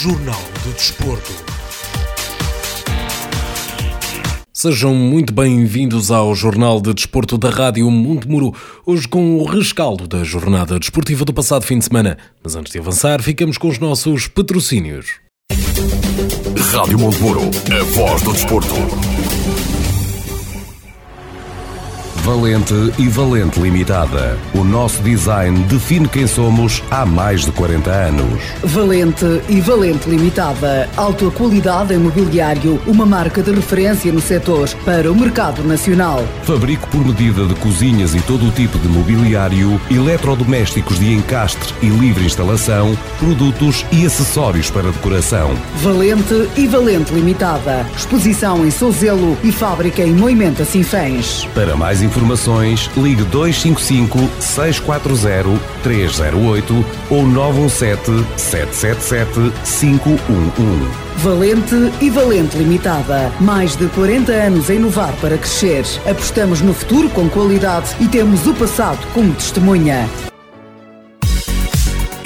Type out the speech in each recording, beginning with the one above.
Jornal do Desporto. Sejam muito bem-vindos ao Jornal de Desporto da Rádio Montemuro, hoje com o rescaldo da jornada desportiva do passado fim de semana. Mas antes de avançar, ficamos com os nossos patrocínios. Rádio Montemuro, a voz do desporto. Valente e Valente Limitada. O nosso design define quem somos há mais de 40 anos. Valente e Valente Limitada. Alta qualidade em mobiliário, uma marca de referência no setor para o mercado nacional. Fabrico por medida de cozinhas e todo o tipo de mobiliário, eletrodomésticos de encastre e livre instalação, produtos e acessórios para decoração. Valente e Valente Limitada. Exposição em Souzelo e fábrica em Moimenta Sinfãs. Para mais informações, ligue 255 640 308 ou 917 777 511. Valente e Valente Limitada. Mais de 40 anos a inovar para crescer. Apostamos no futuro com qualidade e temos o passado como testemunha.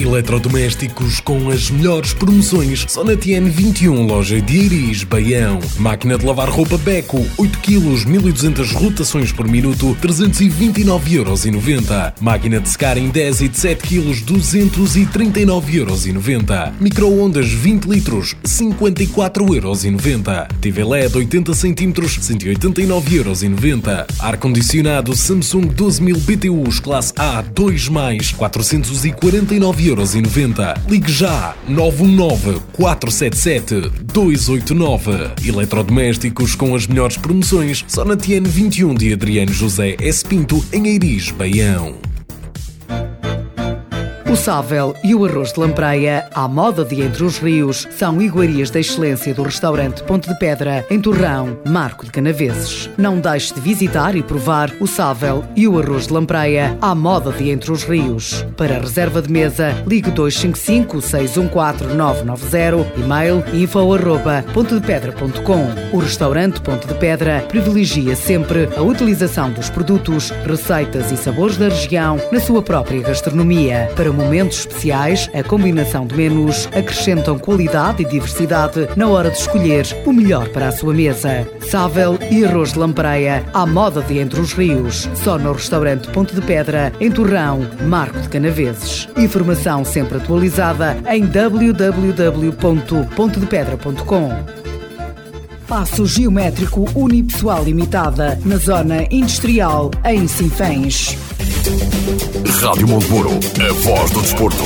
Eletrodomésticos com as melhores promoções só na TN21, loja de Iris, Baião. Máquina de lavar roupa Beco, 8 kg, 1200 rotações por minuto, 329,90€. Máquina de secar em 10 e de 7 kg, 239,90€. Micro-ondas 20 litros, 54,90€. TV LED 80 cm, 189,90€. Ar-condicionado Samsung 12000 BTUs classe A 2+, 449 4,90€. Ligue já 919 477 289. Eletrodomésticos com as melhores promoções só na TN 21 de Adriano José S. Pinto em Eiris, Baião. O sável e o arroz de lampreia, à moda de Entre os Rios, são iguarias da excelência do restaurante Ponte de Pedra, em Torrão, Marco de Canaveses. Não deixe de visitar e provar o sável e o arroz de lampreia, à moda de Entre os Rios. Para reserva de mesa, ligue 255 614 990, e-mail info arroba pontedepedra.com. O restaurante Ponte de Pedra privilegia sempre a utilização dos produtos, receitas e sabores da região na sua própria gastronomia. Para momentos especiais, a combinação de menus acrescentam qualidade e diversidade na hora de escolher o melhor para a sua mesa. Sável e arroz de lampreia, à moda de Entre os Rios. Só no restaurante Ponte de Pedra, em Torrão, Marco de Canaveses. Informação sempre atualizada em www.pontedepedra.com. Passo Geométrico Unipessoal Limitada, na Zona Industrial, em Sinfãs. Rádio Montemuro, a voz do desporto.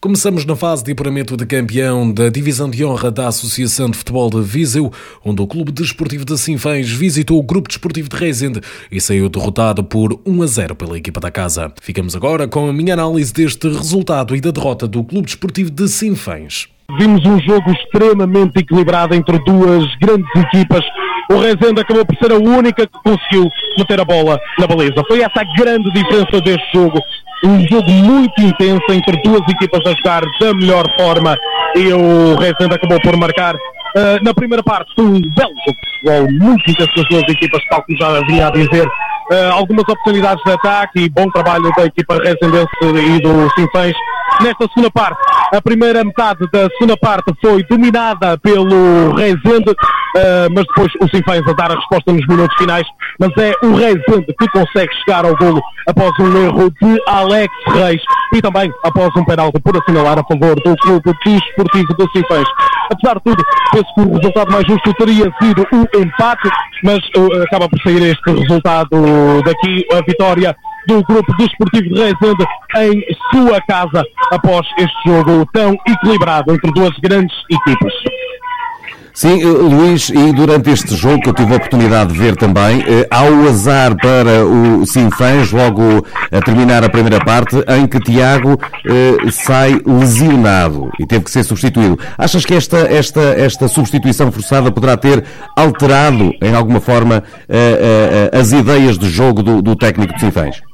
Começamos na fase de apuramento de campeão da Divisão de Honra da Associação de Futebol de Viseu, onde o Clube Desportivo de Sinfãs visitou o Grupo Desportivo de Reisende e saiu derrotado por 1 a 0 pela equipa da casa. Ficamos agora com a minha análise deste resultado e da derrota do Clube Desportivo de Sinfãs. Vimos um jogo extremamente equilibrado entre duas grandes equipas. O Rezende acabou por ser a única que conseguiu meter a bola na baliza. Foi essa a grande diferença deste jogo. Um jogo muito intenso entre duas equipas a jogar da melhor forma e o Rezende acabou por marcar uh, na primeira parte um belo jogo de futebol, das duas equipas, tal como já vinha a dizer. Uh, algumas oportunidades de ataque e bom trabalho da equipa rezendense e do Sinfãs. Nesta segunda parte, a primeira metade da segunda parte foi dominada pelo Rezende, uh, mas depois o Sinfãs a dar a resposta nos minutos finais. Mas é o Rezende que consegue chegar ao golo após um erro de Alex Reis e também após um penalti por assinalar a favor do clube desportivo do Sinfãs. Apesar de tudo, penso que o resultado mais justo teria sido o empate, mas uh, acaba por sair este resultado daqui, a vitória do Grupo Desportivo de Rezende em sua casa após este jogo tão equilibrado entre duas grandes equipas. Sim, Luís, e durante este jogo que eu tive a oportunidade de ver também, eh, há o azar para o Sinfãs, logo a terminar a primeira parte, em que Tiago eh, sai lesionado e teve que ser substituído. Achas que esta, esta, esta substituição forçada poderá ter alterado, em alguma forma, eh, eh, as ideias de jogo do, do técnico de Sinfãs?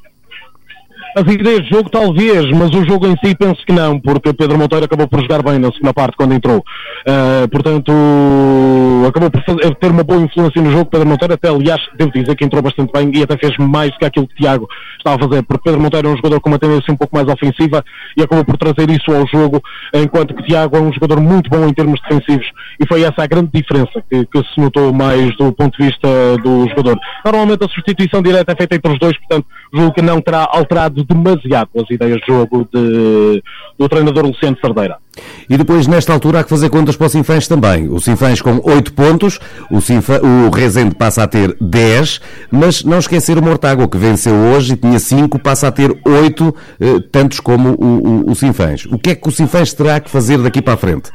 As ideias de jogo talvez, mas o jogo em si penso que não, porque Pedro Monteiro acabou por jogar bem na segunda parte quando entrou. Uh, portanto, acabou por fazer, ter uma boa influência no jogo. Pedro Monteiro até, aliás, devo dizer que entrou bastante bem e até fez mais do que aquilo que Tiago estava a fazer, porque Pedro Monteiro é um jogador com uma tendência um pouco mais ofensiva e acabou por trazer isso ao jogo, enquanto que Tiago é um jogador muito bom em termos defensivos e foi essa a grande diferença que, que se notou mais do ponto de vista do jogador. Normalmente a substituição direta é feita entre os dois, portanto, julgo que não terá alterado demasiado as ideias de jogo de, do treinador Luciano Sardeira. E depois, nesta altura, há que fazer contas para o Sinfãs também. O Sinfãs com 8 pontos, o, Sinfã, o Rezende passa a ter 10, mas não esquecer o Mortágua, que venceu hoje e tinha 5, passa a ter 8, eh, tantos como o, o, o Sinfãs. O que é que o Sinfãs terá que fazer daqui para a frente?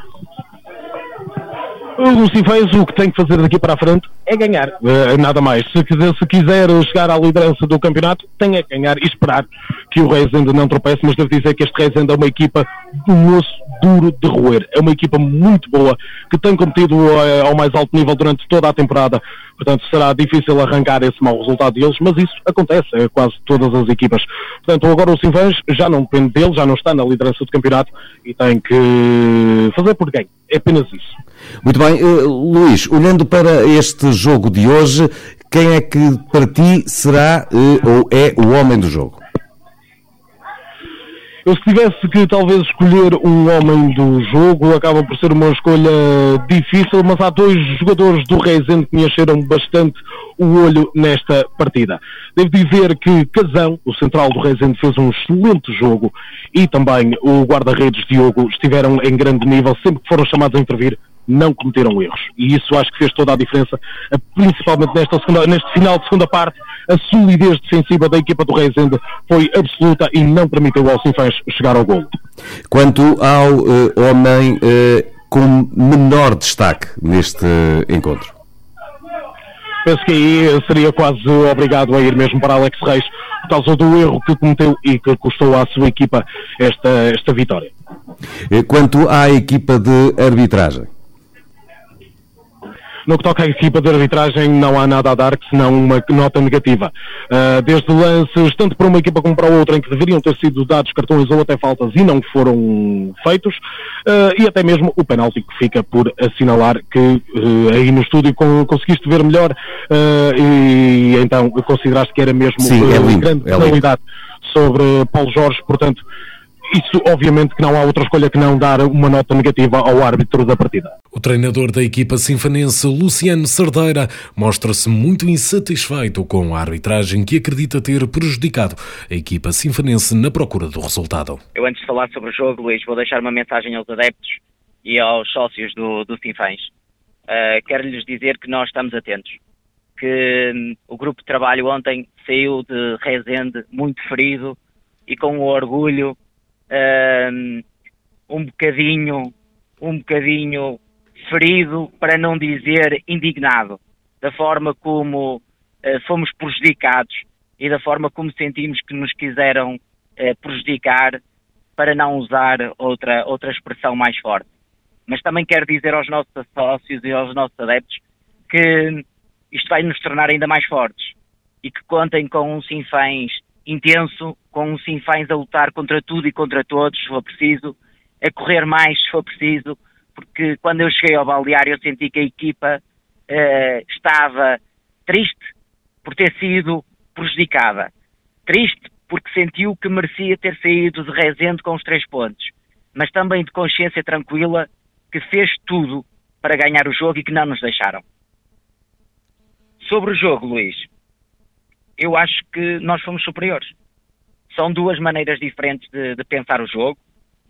O o que tem que fazer daqui para a frente é ganhar, uh, nada mais. Se quiser, se quiser chegar à liderança do campeonato, tem a ganhar e esperar que o Reisende não tropece, mas devo dizer que este Reisende é uma equipa do osso duro de roer. É uma equipa muito boa, que tem competido uh, ao mais alto nível durante toda a temporada. Portanto, será difícil arrancar esse mau resultado deles, mas isso acontece a quase todas as equipas. Portanto, agora o Sinfãs já não depende dele, já não está na liderança do campeonato e tem que fazer por quem. É apenas isso. Muito bem, uh, Luís, olhando para este jogo de hoje, quem é que para ti será uh, ou é o homem do jogo? Eu se tivesse que talvez escolher um homem do jogo, acaba por ser uma escolha difícil, mas há dois jogadores do Reisende que me encheram bastante o olho nesta partida. Devo dizer que Casão, o central do Reisende, fez um excelente jogo e também o guarda-redes Diogo estiveram em grande nível, sempre que foram chamados a intervir, não cometeram erros. E isso acho que fez toda a diferença, principalmente nesta segunda, neste final de segunda parte. A solidez defensiva da equipa do Reisende foi absoluta e não permitiu ao Sinfãs chegar ao gol. Quanto ao uh, homem uh, com menor destaque neste encontro? Penso que aí seria quase obrigado a ir mesmo para Alex Reis por causa do erro que cometeu e que custou à sua equipa esta, esta vitória. Quanto à equipa de arbitragem? No que toca à equipa de arbitragem, não há nada a dar que senão uma nota negativa. Uh, desde lances, tanto para uma equipa como para a outra, em que deveriam ter sido dados cartões ou até faltas e não foram feitos, uh, e até mesmo o penalti que fica por assinalar que uh, aí no estúdio conseguiste ver melhor e então consideraste que era mesmo Sim, é lindo, grande é qualidade sobre Paulo Jorge, portanto, isso obviamente que não há outra escolha que não dar uma nota negativa ao árbitro da partida. O treinador da equipa sinfanense, Luciano Sardeira, mostra-se muito insatisfeito com a arbitragem que acredita ter prejudicado a equipa sinfanense na procura do resultado. Eu antes de falar sobre o jogo, Luís, vou deixar uma mensagem aos adeptos e aos sócios do, do Sinfãs. Uh, Quero-lhes dizer que nós estamos atentos, que um, o grupo de trabalho ontem saiu de Rezende muito ferido e com o orgulho um bocadinho, um bocadinho ferido, para não dizer indignado, da forma como uh, fomos prejudicados e da forma como sentimos que nos quiseram uh, prejudicar, para não usar outra, outra expressão mais forte. Mas também quero dizer aos nossos sócios e aos nossos adeptos que isto vai nos tornar ainda mais fortes e que contem com um Sinfãs intenso, com os Sinfãs a lutar contra tudo e contra todos, se for preciso, a correr mais, se for preciso, porque quando eu cheguei ao balneário eu senti que a equipa uh, estava triste por ter sido prejudicada. Triste porque sentiu que merecia ter saído de Rezende com os três pontos, mas também de consciência tranquila que fez tudo para ganhar o jogo e que não nos deixaram. Sobre o jogo, Luís, eu acho que nós fomos superiores. São duas maneiras diferentes de, de pensar o jogo,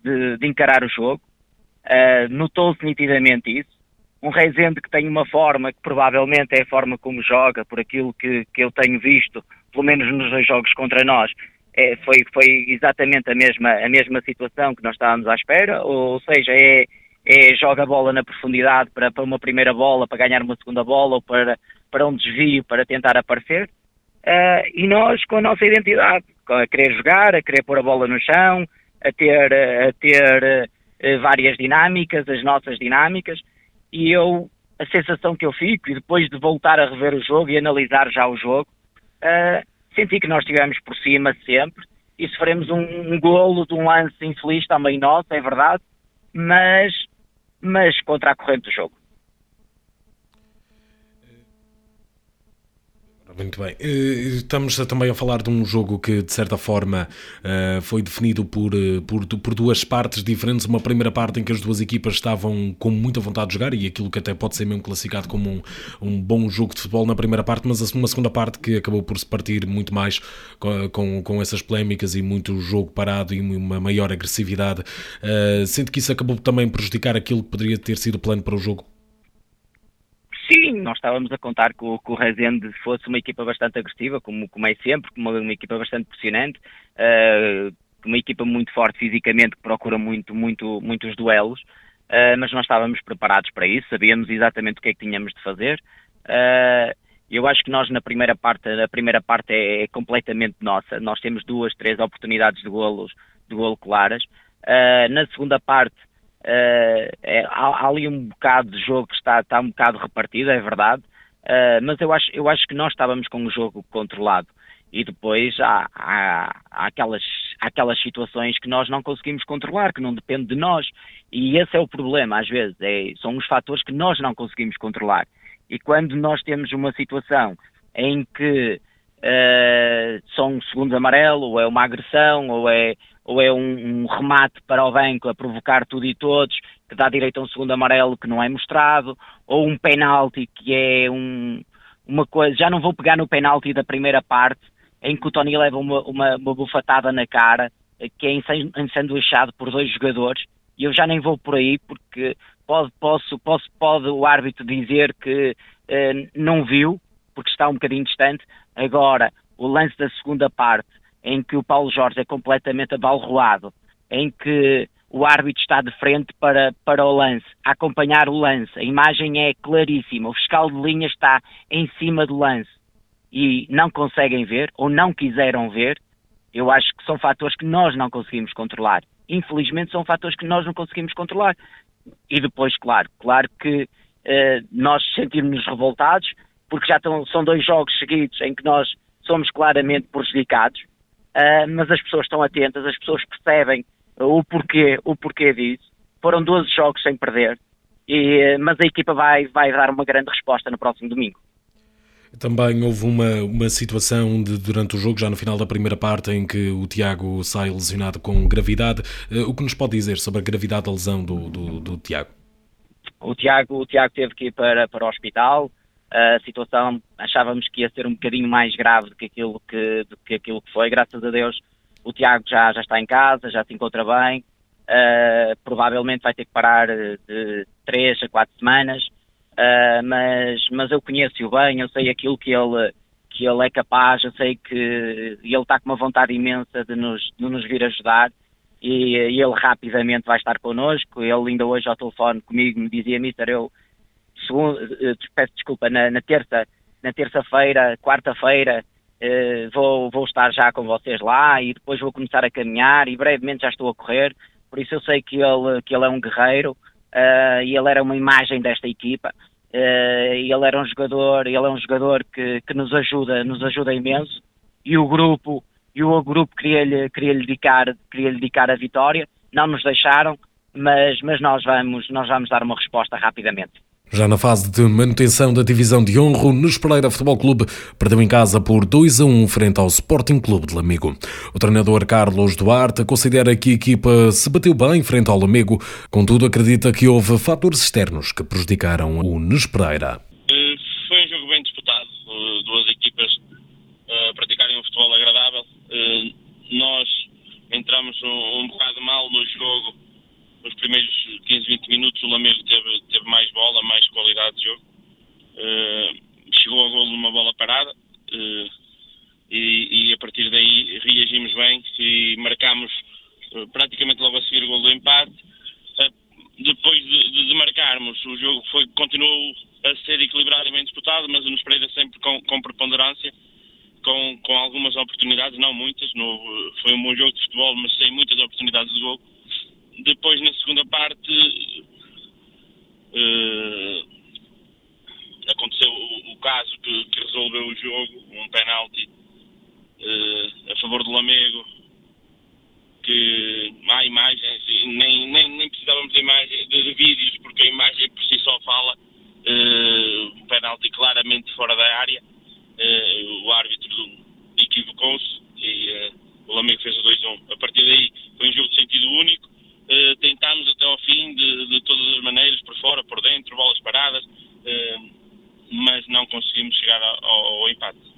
de, de encarar o jogo. Uh, Notou-se nitidamente isso. Um Reisende que tem uma forma, que provavelmente é a forma como joga, por aquilo que, que eu tenho visto, pelo menos nos dois jogos contra nós, é, foi, foi exatamente a mesma, a mesma situação que nós estávamos à espera, ou, ou seja, é, é joga a bola na profundidade para, para uma primeira bola, para ganhar uma segunda bola, ou para, para um desvio, para tentar aparecer. Uh, e nós, com a nossa identidade, a querer jogar, a querer pôr a bola no chão, a ter, a ter uh, várias dinâmicas, as nossas dinâmicas, e eu, a sensação que eu fico, e depois de voltar a rever o jogo e analisar já o jogo, uh, senti que nós estivemos por cima sempre, e sofremos um, um golo de um lance infeliz também nosso, é verdade, mas, mas contra a corrente do jogo. Muito bem. Eh, estamos também a falar de um jogo que, de certa forma, eh, foi definido por, eh, por, por, duas partes diferentes. Uma primeira parte em que as duas equipas estavam com muita vontade de jogar e aquilo que até pode ser mesmo classificado como um, um bom jogo de futebol na primeira parte, mas uma segunda parte que acabou por se partir muito mais com, com, essas polémicas e muito jogo parado e uma maior agressividade. Sente que isso acabou também prejudicar aquilo que poderia ter sido o plano para o jogo? Sim, nós estávamos a contar que o, o Rezende fosse uma equipa bastante agressiva, como, como é sempre, uma, uma equipa bastante pressionante, uh, uma equipa muito forte fisicamente, que procura muito, muito, muitos duelos, uh, mas nós estávamos preparados para isso, sabíamos exatamente o que é que tínhamos de fazer. Uh, eu acho que nós na primeira parte, a primeira parte é, é, completamente nossa. Nós temos duas, três oportunidades de golos, de golo claras. na segunda parte Uh, é, há, há, ali um bocado de jogo que está, está um bocado repartido, é verdade, uh, mas eu acho, eu acho que nós estávamos com o jogo controlado. E depois há, há, há, aquelas, aquelas situações que nós não conseguimos controlar, que não depende de nós, e esse é o problema às vezes, é, são os fatores que nós não conseguimos controlar. E quando nós temos uma situação em que uh, são um segundo amarelo, ou é uma agressão, ou é, ou é um, um, remate para o banco a provocar tudo e todos, que dá direito a um segundo amarelo que não é mostrado, ou um penalti que é um, uma coisa, já não vou pegar no penalti da primeira parte, em que o Tony leva uma, uma, uma bufatada na cara, que é ensanduichado por dois jogadores, e eu já nem vou por aí, porque pode, posso, posso, pode o árbitro dizer que eh, não viu, porque está um bocadinho distante, agora o lance da segunda parte, em que o Paulo Jorge é completamente abalroado, em que o árbitro está de frente para, para o lance, a acompanhar o lance, a imagem é claríssima, o fiscal de linha está em cima do lance e não conseguem ver ou não quiseram ver, eu acho que são fatores que nós não conseguimos controlar. Infelizmente são fatores que nós não conseguimos controlar. E depois, claro, claro que eh, nós sentimos-nos revoltados, porque já estão, são dois jogos seguidos em que nós somos claramente prejudicados, uh, mas as pessoas estão atentas, as pessoas percebem o porquê, o porquê disso. Foram 12 jogos sem perder, e, mas a equipa vai, vai dar uma grande resposta no próximo domingo. Também houve uma, uma situação de, durante o jogo, já no final da primeira parte, em que o Tiago sai lesionado com gravidade. Uh, o que nos pode dizer sobre a gravidade da lesão do, do, do Tiago? O Tiago, o Tiago teve que ir para, para o hospital, a situação achávamos que ia ser um bocadinho mais grave do que aquilo que, do que, aquilo que foi. Graças a Deus o Tiago já, já está em casa, já se encontra bem. Uh, provavelmente vai ter que parar de 3 a 4 semanas, uh, mas, mas eu conheço-o bem, eu sei aquilo que ele, que ele é capaz, eu sei que ele está com uma vontade imensa de nos, de nos vir ajudar e, e ele rapidamente vai estar connosco. Ele ainda hoje ao telefone comigo me dizia, Mister, eu segundo, eh, peço desculpa, na, na terça, na terça-feira, quarta-feira, uh, vou, vou estar já com vocês lá e depois vou começar a caminhar e brevemente já estou a correr, por isso eu sei que ele, que ele é um guerreiro uh, e ele era uma imagem desta equipa. Uh, e ele era um jogador, ele é um jogador que, que nos ajuda, nos ajuda imenso e o grupo e o grupo queria-lhe queria -lhe dedicar, queria -lhe dedicar a vitória, não nos deixaram, mas, mas nós, vamos, nós vamos dar uma resposta rapidamente. Já na fase de manutenção da divisão de honra, o Nespereira Futebol Clube perdeu em casa por 2 a 1 frente ao Sporting Clube de Lamego. O treinador Carlos Duarte considera que a equipa se bateu bem frente ao Lamego, contudo acredita que houve fatores externos que prejudicaram o Nespereira. Eh, foi um jogo bem disputado, eh, duas equipas eh, praticarem um futebol agradável. Nós entramos um bocado mal no jogo primeiros 15, 20 minutos o Lamego teve, teve mais bola, mais qualidade de jogo. Uh, chegou ao golo numa bola parada uh, e, e, a partir daí reagimos bem e marcámos uh, praticamente logo a seguir o golo do empate. depois de, de, de, marcarmos, o jogo foi, continuou a ser equilibrado e bem disputado, mas o Nos Pereira sempre com, com preponderância. Com, com algumas oportunidades, não muitas. No, foi um bom jogo de futebol, mas sem muitas oportunidades de gol depois, na segunda parte, uh, aconteceu o, o caso que, que, resolveu o jogo, um penalti uh, a favor do Lamego, que há imagens, nem, nem, nem precisávamos de, imagens, de, de, vídeos, porque a imagem por si só fala. Uh, um penalti claramente fora da área. Uh, o árbitro equivocou-se e uh, o Lamego fez o 2-1. A partir daí foi um jogo de sentido único. Uh, tentámos até ao fim, de, de, todas as maneiras, por fora, por dentro, bolas paradas, mas não conseguimos chegar empate.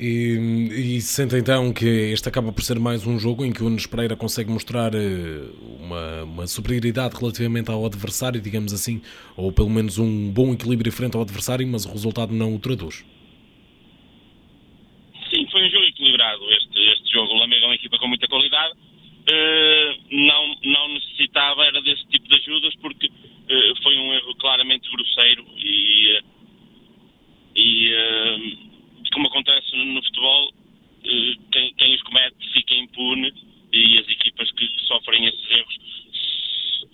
E, e sente então que este acaba por ser mais um jogo em que o Nunes Pereira consegue mostrar eh, uma, uma, superioridade relativamente ao adversário, digamos assim, ou pelo menos um bom equilíbrio frente ao adversário, mas o resultado não o traduz. Sim, foi um jogo equilibrado este, este jogo. O Lamega é uma equipa com muita qualidade, uh, não, não necessitava era desse tipo de ajudas porque uh, foi um erro claramente grosseiro e, e como acontece no futebol, eh, quem, quem os comete fica impune e as equipas que sofrem esses erros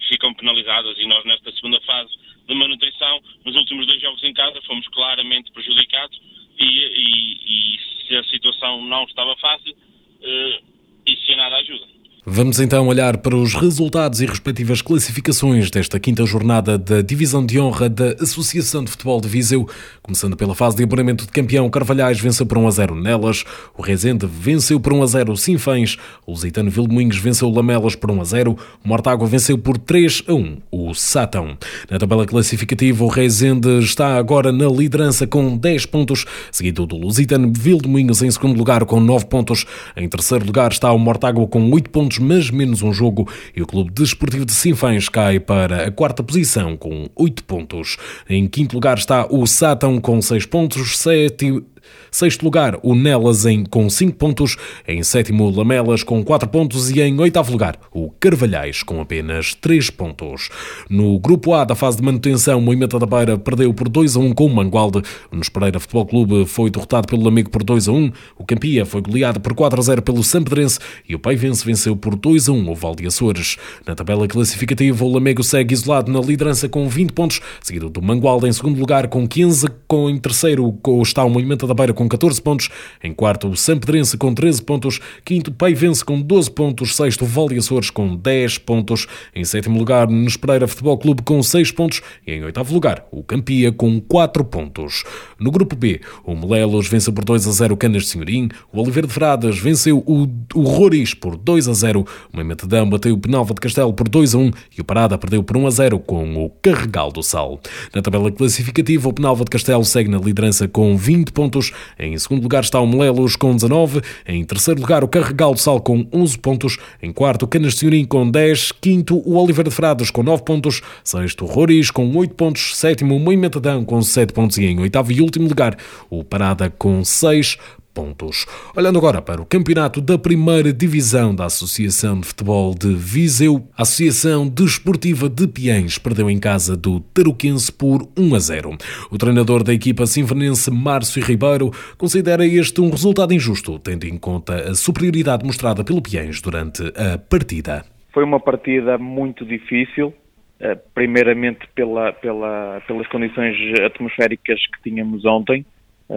ficam penalizadas e nós nesta segunda fase de manutenção, nos últimos dois jogos em casa, fomos claramente prejudicados e, e, e se a situação não estava fácil, uh, isso sem nada ajuda. Vamos então olhar para os resultados e respectivas classificações desta quinta jornada da Divisão de Honra da Associação de Futebol de Viseu. Começando pela fase de apuramento de campeão, Carvalhais venceu por 1 a 0 Nelas, o Rezende venceu por 1 a 0 Sinfãs, o Lusitano Vilmoinhos venceu Lamelas por 1 a 0, o Mortágua venceu por 3 a 1 o Satão. Na tabela classificativa, o Rezende está agora na liderança com 10 pontos, seguido do Lusitano Vilmoinhos em segundo lugar com 9 pontos. Em terceiro lugar está o Mortágua com 8 pontos pontos, mas menos um jogo, e o Clube Desportivo de Sinfãs cai para a quarta posição com 8 pontos. Em quinto lugar está o Sátão com 6 pontos, sete Sexto lugar, o Nelas em, com 5 pontos. Em sétimo, Lamelas com 4 pontos. E em oitavo lugar, o Carvalhais com apenas 3 pontos. No grupo A da fase de manutenção, o Moimenta da Beira perdeu por 2 a 1 com o Mangualde. O Nespereira Futebol Clube foi derrotado pelo Amigo por 2 a 1. O Campia foi goleado por 4 a 0 pelo Sampedrense. E o Paivense venceu por 2 a 1 o Valde Açores. Na tabela classificativa, o Lamego segue isolado na liderança com 20 pontos, seguido do Mangualde em segundo lugar com 15, com em terceiro está o Moimenta da Beira com 14 pontos. Em quarto, o Sampedrense com 13 pontos. Quinto, Paivense com 12 pontos. Sexto, Val Açores com 10 pontos. Em sétimo lugar, Nunes Pereira Futebol Clube com 6 pontos. E em oitavo lugar, o Campia com 4 pontos. No grupo B, o Melelos venceu por 2 a 0 o Canas de Senhorim. O Oliveira de Fradas venceu o, o Roriz por 2 a 0. O Moimetedão bateu o Penalva de Castelo por 2 a 1. E o Parada perdeu por 1 a 0 com o Carregal do Sal. Na tabela classificativa, o Penalva de Castelo segue na liderança com 20 pontos pontos. Em segundo lugar está o Melelos com 19. Em terceiro lugar, o Carregal do Sal com 11 pontos. Em quarto, o Canas de com 10. Quinto, o Oliveira de Frades com 9 pontos. Sexto, o Roriz com 8 pontos. Sétimo, o Moimetadão com 7 pontos. E em oitavo e último lugar, o Parada com 6 pontos. Olhando agora para o campeonato da primeira divisão da Associação de Futebol de Viseu, a Associação Desportiva de Piens perdeu em casa do Taruquense por 1 a 0. O treinador da equipa sinfonense, Márcio Ribeiro, considera este um resultado injusto, tendo em conta a superioridade mostrada pelo Piens durante a partida. Foi uma partida muito difícil, eh, primeiramente pela, pela, pelas condições atmosféricas que tínhamos ontem,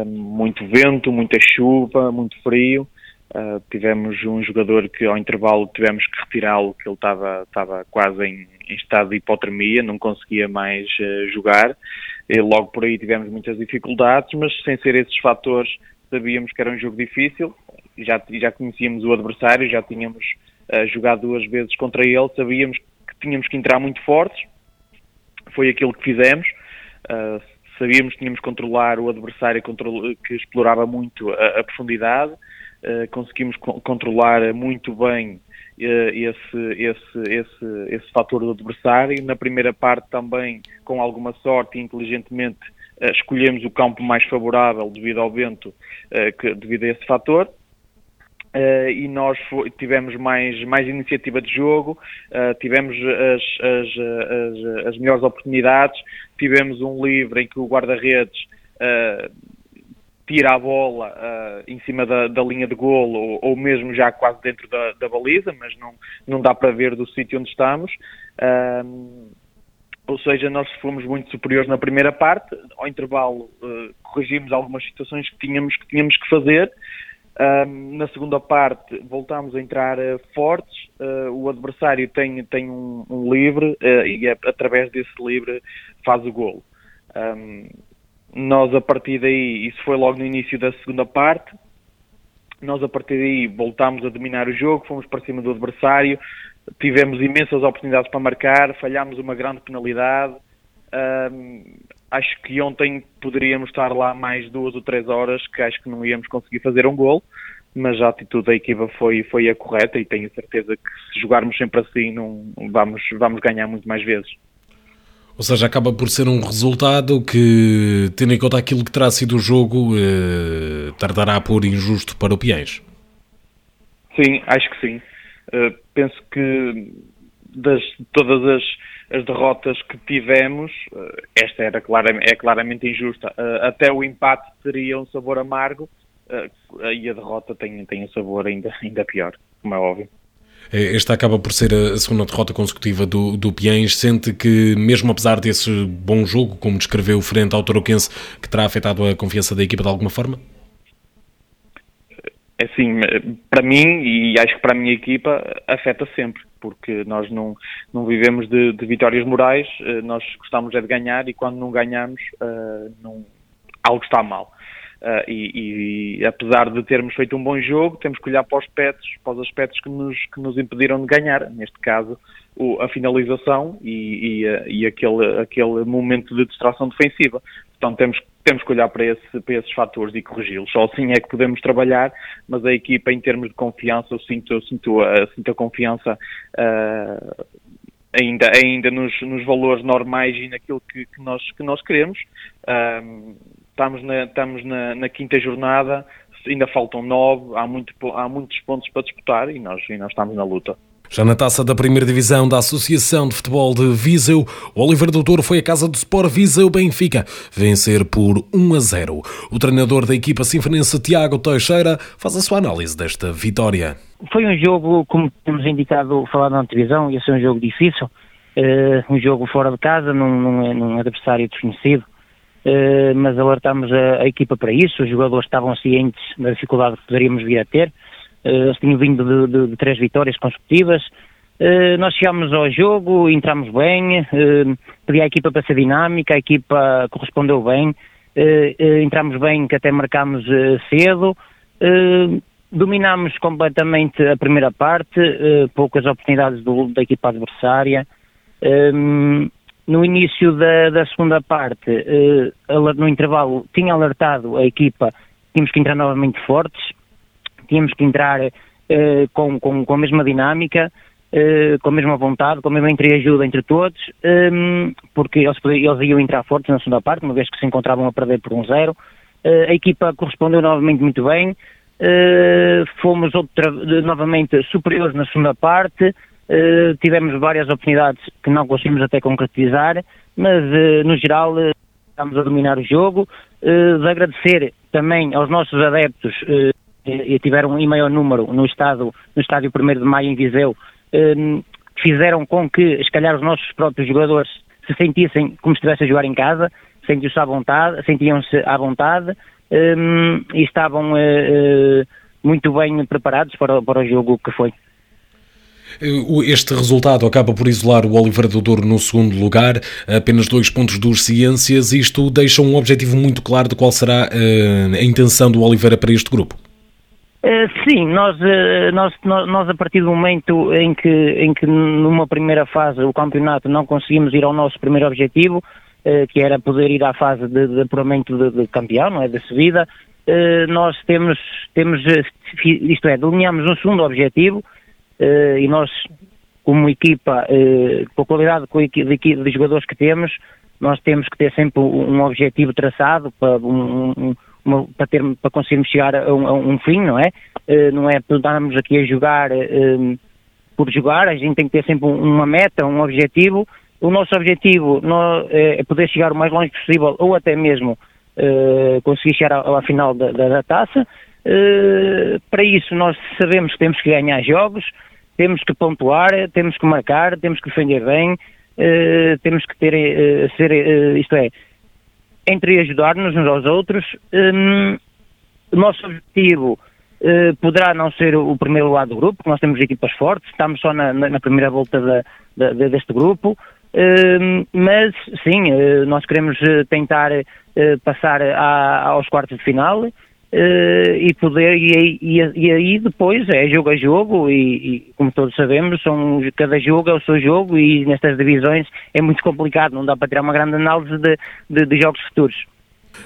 muito vento, muita chuva, muito frio. Uh, tivemos um jogador que ao intervalo tivemos que retirá-lo, que ele estava, estava quase em, em, estado de hipotermia, não conseguia mais uh, jogar. E logo por aí tivemos muitas dificuldades, mas sem ser esses fatores, sabíamos que era um jogo difícil. Já, já conhecíamos o adversário, já tínhamos uh, jogado duas vezes contra ele, sabíamos que tínhamos que entrar muito fortes. Foi aquilo que fizemos sabíamos que tínhamos que controlar o adversário que explorava muito a, profundidade, uh, conseguimos co controlar muito bem uh, esse, esse, esse, esse fator do adversário. Na primeira parte também, com alguma sorte e inteligentemente, uh, escolhemos o campo mais favorável devido ao vento, que, devido a esse fator. Uh, e nós tivemos mais, mais iniciativa de jogo, uh, tivemos as, as, as, as, melhores oportunidades, tivemos um livre em que o guarda-redes uh, tira a bola em cima da, da, linha de golo ou, ou, mesmo já quase dentro da, da, baliza, mas não, não dá para ver do sítio onde estamos. ou seja, nós fomos muito superiores na primeira parte, ao intervalo corrigimos algumas situações que tínhamos que, tínhamos que fazer, Um, na segunda parte voltámos a entrar uh, fortes, uh, o adversário tem, tem um, um livre uh, e é, através desse livre faz o golo. Um, nós a partir daí, isso foi logo no início da segunda parte, nós a partir daí voltámos a dominar o jogo, fomos para cima do adversário, tivemos imensas oportunidades para marcar, falhámos uma grande penalidade, acho que ontem poderíamos estar lá mais duas ou três horas, que acho que não íamos conseguir fazer um gol, mas a atitude da equipa foi, foi a correta e tenho certeza que se jogarmos sempre assim não, vamos, vamos ganhar muito mais vezes. Ou seja, acaba por ser um resultado que, tendo em conta aquilo que terá sido o jogo, eh, tardará por injusto para o Piens. Sim, acho que sim. Uh, penso que das todas as as derrotas que tivemos, eh, esta era clara, é claramente injusta. Eh, até o empate teria um sabor amargo eh, e a derrota tem, tem um sabor ainda, ainda pior, como é óbvio. Esta acaba por ser a segunda derrota consecutiva do, do Piens. Sente que, mesmo apesar desse bom jogo, como descreveu frente ao Toroquense, que terá afetado a confiança da equipa de alguma forma? É assim, para mim e acho que para a minha equipa afeta sempre porque nós não, não vivemos de, de vitórias morais, uh, nós gostamos é de ganhar e quando não ganhamos, uh, não, algo está mal. Uh, e, e, apesar de termos feito um bom jogo, temos que olhar para os aspectos, para os aspectos que nos, que nos impediram de ganhar, neste caso o, a finalização e, e, e, aquele, aquele momento de distração defensiva. Então temos, temos que olhar para, esse, para esses fatores e corrigi-los. Só assim é que podemos trabalhar, mas a equipa, em termos de confiança, eu sinto, eu sinto, a, sinto a confiança uh, ainda, ainda nos, nos, valores normais e naquilo que, que, nós, que nós queremos. Uh, estamos na, estamos na, na, quinta jornada, ainda faltam nove, há, muito, há muitos pontos para disputar e nós, e nós estamos na luta. Já na taça da primeira divisão da Associação de Futebol de Viseu, o Oliver Doutor foi a casa do Sport Viseu Benfica, vencer por 1 a 0. O treinador da equipa sinfonense Tiago Teixeira faz a sua análise desta vitória. Foi um jogo, como temos indicado, falado na televisão, ia ser um jogo difícil, uh, um jogo fora de casa, num, num, num adversário desconhecido, uh, mas alertámos a, a equipa para isso, os jogadores estavam cientes da dificuldade que poderíamos vir a ter, eles tinham vindo de, de, de três vitórias consecutivas. Uh, nós chegámos ao jogo, entramos bem, uh, pedi à equipa para ser dinâmica, a equipa correspondeu bem, entramos bem que até marcámos cedo, dominámos completamente a primeira parte, poucas oportunidades do, da equipa adversária. no início da, da segunda parte, no intervalo, tinha alertado a equipa, tínhamos que entrar novamente fortes, tínhamos que entrar uh, com, com, com, a mesma dinâmica, uh, com a mesma vontade, com a mesma entreajuda entre todos, ehm, porque eles, eles iam entrar fortes na segunda parte, uma vez que se encontravam a perder por um zero. Uh, a equipa correspondeu novamente muito bem, fomos outra, novamente superiores na segunda parte, tivemos várias oportunidades que não conseguimos até concretizar, mas no geral estamos a dominar o jogo. de agradecer também aos nossos adeptos e tiveram em maior número no, estado, no estádio 1 de Maio em Viseu, um, fizeram com que, se calhar, os nossos próprios jogadores se sentissem como se estivessem a jogar em casa, sentiam-se à vontade, sentiam-se à vontade um, e estavam uh, uh, muito bem preparados para, para o jogo que foi. Este resultado acaba por isolar o Oliveira do Douro no segundo lugar, apenas dois pontos dos Ciências. Isto deixa um objetivo muito claro de qual será a intenção do Oliveira para este grupo. Uh, sim, nós, uh, nós, nós, a partir do momento em que, em que numa primeira fase o campeonato não conseguimos ir ao nosso primeiro objetivo, uh, que era poder ir à fase de, de apuramento de, de, campeão, não é, de subida, nós temos, temos, isto é, delineamos um segundo objetivo e nós, como equipa, com a qualidade de, de, jogadores que temos, nós temos que ter sempre um objetivo traçado para um, um para, ter, para conseguirmos chegar a um, a um fim, não é? Uh, não é darmos aqui a jogar uh, por jogar, a gente tem que ter sempre uma meta, um objetivo. O nosso objetivo no, é poder chegar o mais longe possível ou até mesmo uh, conseguir chegar à, à final da, da, da taça. para isso nós sabemos que temos que ganhar jogos, temos que pontuar, temos que marcar, temos que defender bem, temos que ter, ser, isto é, entre ajudar-nos uns aos outros. Um, o nosso objetivo Uh, poderá não ser o primeiro lado do grupo, porque nós temos equipas fortes, estamos só na, na, primeira volta da, da, deste grupo, uh, mas sim, uh, nós queremos tentar passar a, aos quartos de final e poder, e, e, e, aí depois é jogo a jogo e, e, como todos sabemos, são, cada jogo é o seu jogo e nestas divisões é muito complicado, não dá para tirar uma grande análise de, de, de jogos futuros.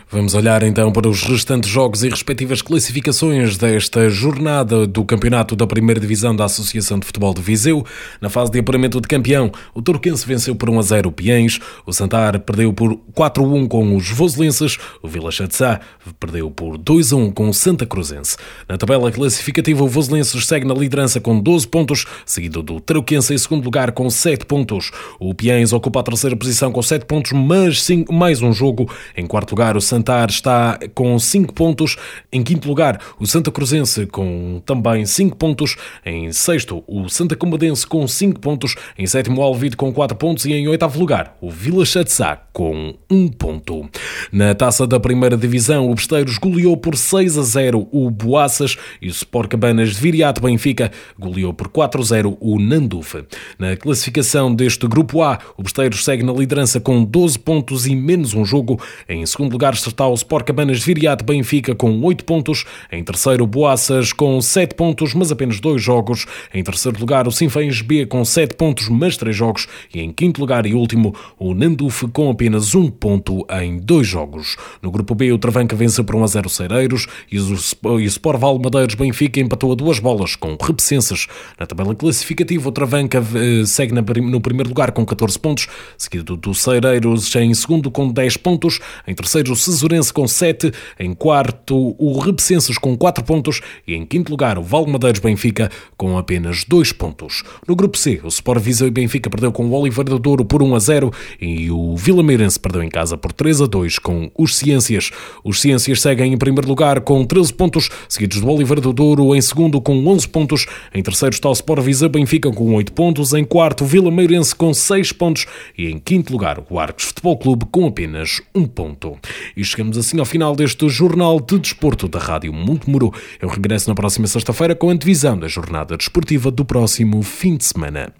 Vamos olhar então para os restantes jogos e respectivas classificações desta jornada do Campeonato da Primeira Divisão da Associação de Futebol de Viseu. Na fase de apuramento de campeão, o Turquense venceu por 1 a 0 o Piens, o Santar perdeu por 4 a 1 com os Voselenses, o Vila Chatzá perdeu por 2 a 1 com o Santa Cruzense. Na tabela classificativa, o Voselenses segue na liderança com 12 pontos, seguido do Tarouquense em segundo lugar com 7 pontos. O Piens ocupa a terceira posição com 7 pontos, mas sim, mais um jogo. Em quarto lugar, o Santar está com 5 pontos. Em quinto lugar, o Santa Cruzense com também 5 pontos. Em sexto, o Santa Combadense com 5 pontos. Em sétimo, o Alvide com 4 pontos. E em oitavo lugar, o Vila Chatzá com 1 um ponto. Na taça da primeira divisão, o Besteiros goleou por 6 a 0 o Boaças e o Sport Cabanas de Viriato Benfica goleou por 4 a 0 o Nandufe. Na classificação deste grupo A, o Besteiros segue na liderança com 12 pontos e menos um jogo. Em segundo lugar, está o Sport Cabanas de Viriato Benfica com 8 pontos. Em terceiro, Boaças com 7 pontos, mas apenas 2 jogos. Em terceiro lugar, o Sinfãs B com 7 pontos, mas 3 jogos. E em quinto lugar e último, o Nandufe com apenas 1 ponto em 2 jogos. No grupo B, o Travanca venceu por 1 a 0 Cereiros e o Sport Val Madeiros Benfica empatou a duas bolas com Repecenses. Na tabela classificativa, o Travanca eh, segue no primeiro lugar com 14 pontos, seguido do Cereiros em segundo com 10 pontos. Em terceiro, o Cesurense com 7, em quarto o Rebecenses com 4 pontos e em quinto lugar o Valmadeiros Benfica com apenas 2 pontos. No grupo C, o Sport Viseu e Benfica perdeu com o Oliveira do Douro por 1 a 0 e o Vila Meirense perdeu em casa por 3 a 2 com os Ciências. Os Ciências seguem em primeiro lugar com 13 pontos, seguidos do Oliveira do Douro em segundo com 11 pontos, em terceiro está o Sport Viseu Benfica com 8 pontos, em quarto o Vila Meirense com 6 pontos e em quinto lugar o Arcos Futebol Clube com apenas 1 ponto. E chegamos assim ao final deste Jornal de Desporto da Rádio Montemuro. Eu regresso na próxima sexta-feira com a divisão da jornada desportiva do próximo fim de semana.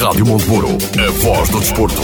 Rádio Montemuro, a voz do desporto.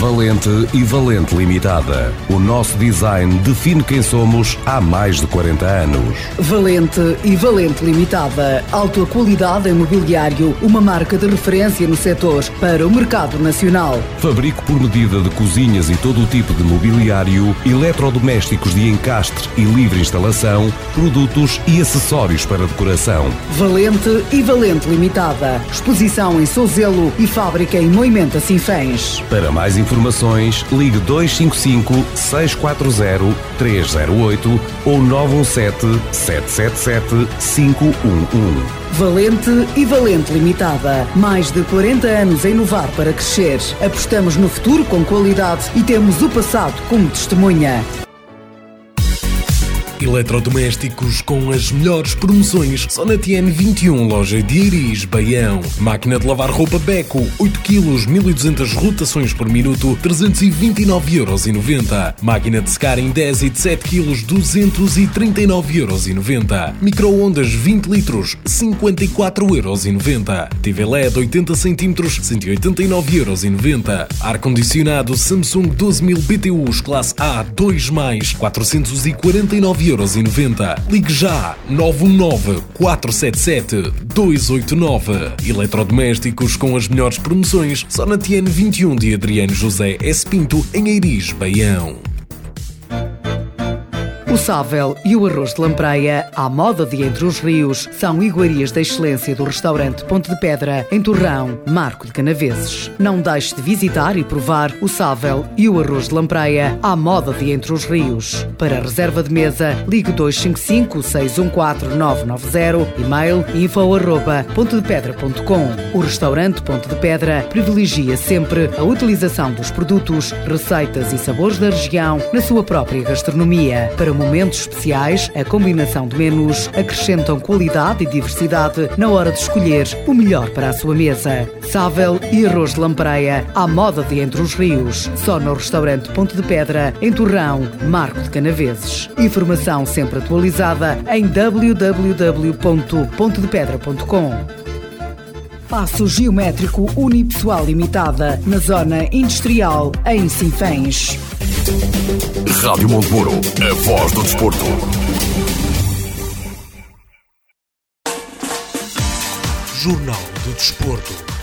Valente e Valente Limitada. O nosso design define quem somos há mais de 40 anos. Valente e Valente Limitada. Alta qualidade em mobiliário, uma marca de referência no setor para o mercado nacional. Fabrico por medida de cozinhas e todo o tipo de mobiliário, eletrodomésticos de encastre e livre instalação, produtos e acessórios para decoração. Valente e Valente Limitada. Exposição em Souzelo e fábrica em Moimenta Sinfãs. Para mais informações informações, ligue 255 640 308 ou 917 777 511. Valente e Valente Limitada. Mais de 40 anos a inovar para crescer. Apostamos no futuro com qualidade e temos o passado como testemunha. Eletrodomésticos com as melhores promoções só na TN21, loja de Iris, Baião. Máquina de lavar roupa Beco, 8 kg, 1200 rotações por minuto, 329,90€. Máquina de secar em 10 e de 7 kg, 239,90€. Microondas 20 litros, 54,90€. TV LED 80 cm, 189,90€. Ar-condicionado Samsung 12000 BTUs classe A 2+, 449,90€. 9,90€. Ligue já 919 477 289. Eletrodomésticos com as melhores promoções só na TN 21 de Adriano José S. Pinto em Eiris, Baião. O sável e o arroz de lampreia, à moda de Entre os Rios, são iguarias da excelência do restaurante Ponte de Pedra, em Torrão, Marco de Canaveses. Não deixe de visitar e provar o sável e o arroz de lampreia, à moda de Entre os Rios. Para reserva de mesa, ligue 255 614 990, e-mail info arroba pontedepedra.com. O restaurante Ponte de Pedra privilegia sempre a utilização dos produtos, receitas e sabores da região na sua própria gastronomia. Para momentos especiais, a combinação de menus acrescentam qualidade e diversidade na hora de escolher o melhor para a sua mesa. Sável e arroz de lampreia à moda de Entre os Rios. Só no restaurante Ponte de Pedra, em Torrão, Marco de Canaveses. Informação sempre atualizada em www.pontedepedra.com. Passo Geométrico Unipessoal Limitada, na Zona Industrial, em Sinfãs. Rádio Monteburo, a voz do desporto. Jornal do Desporto.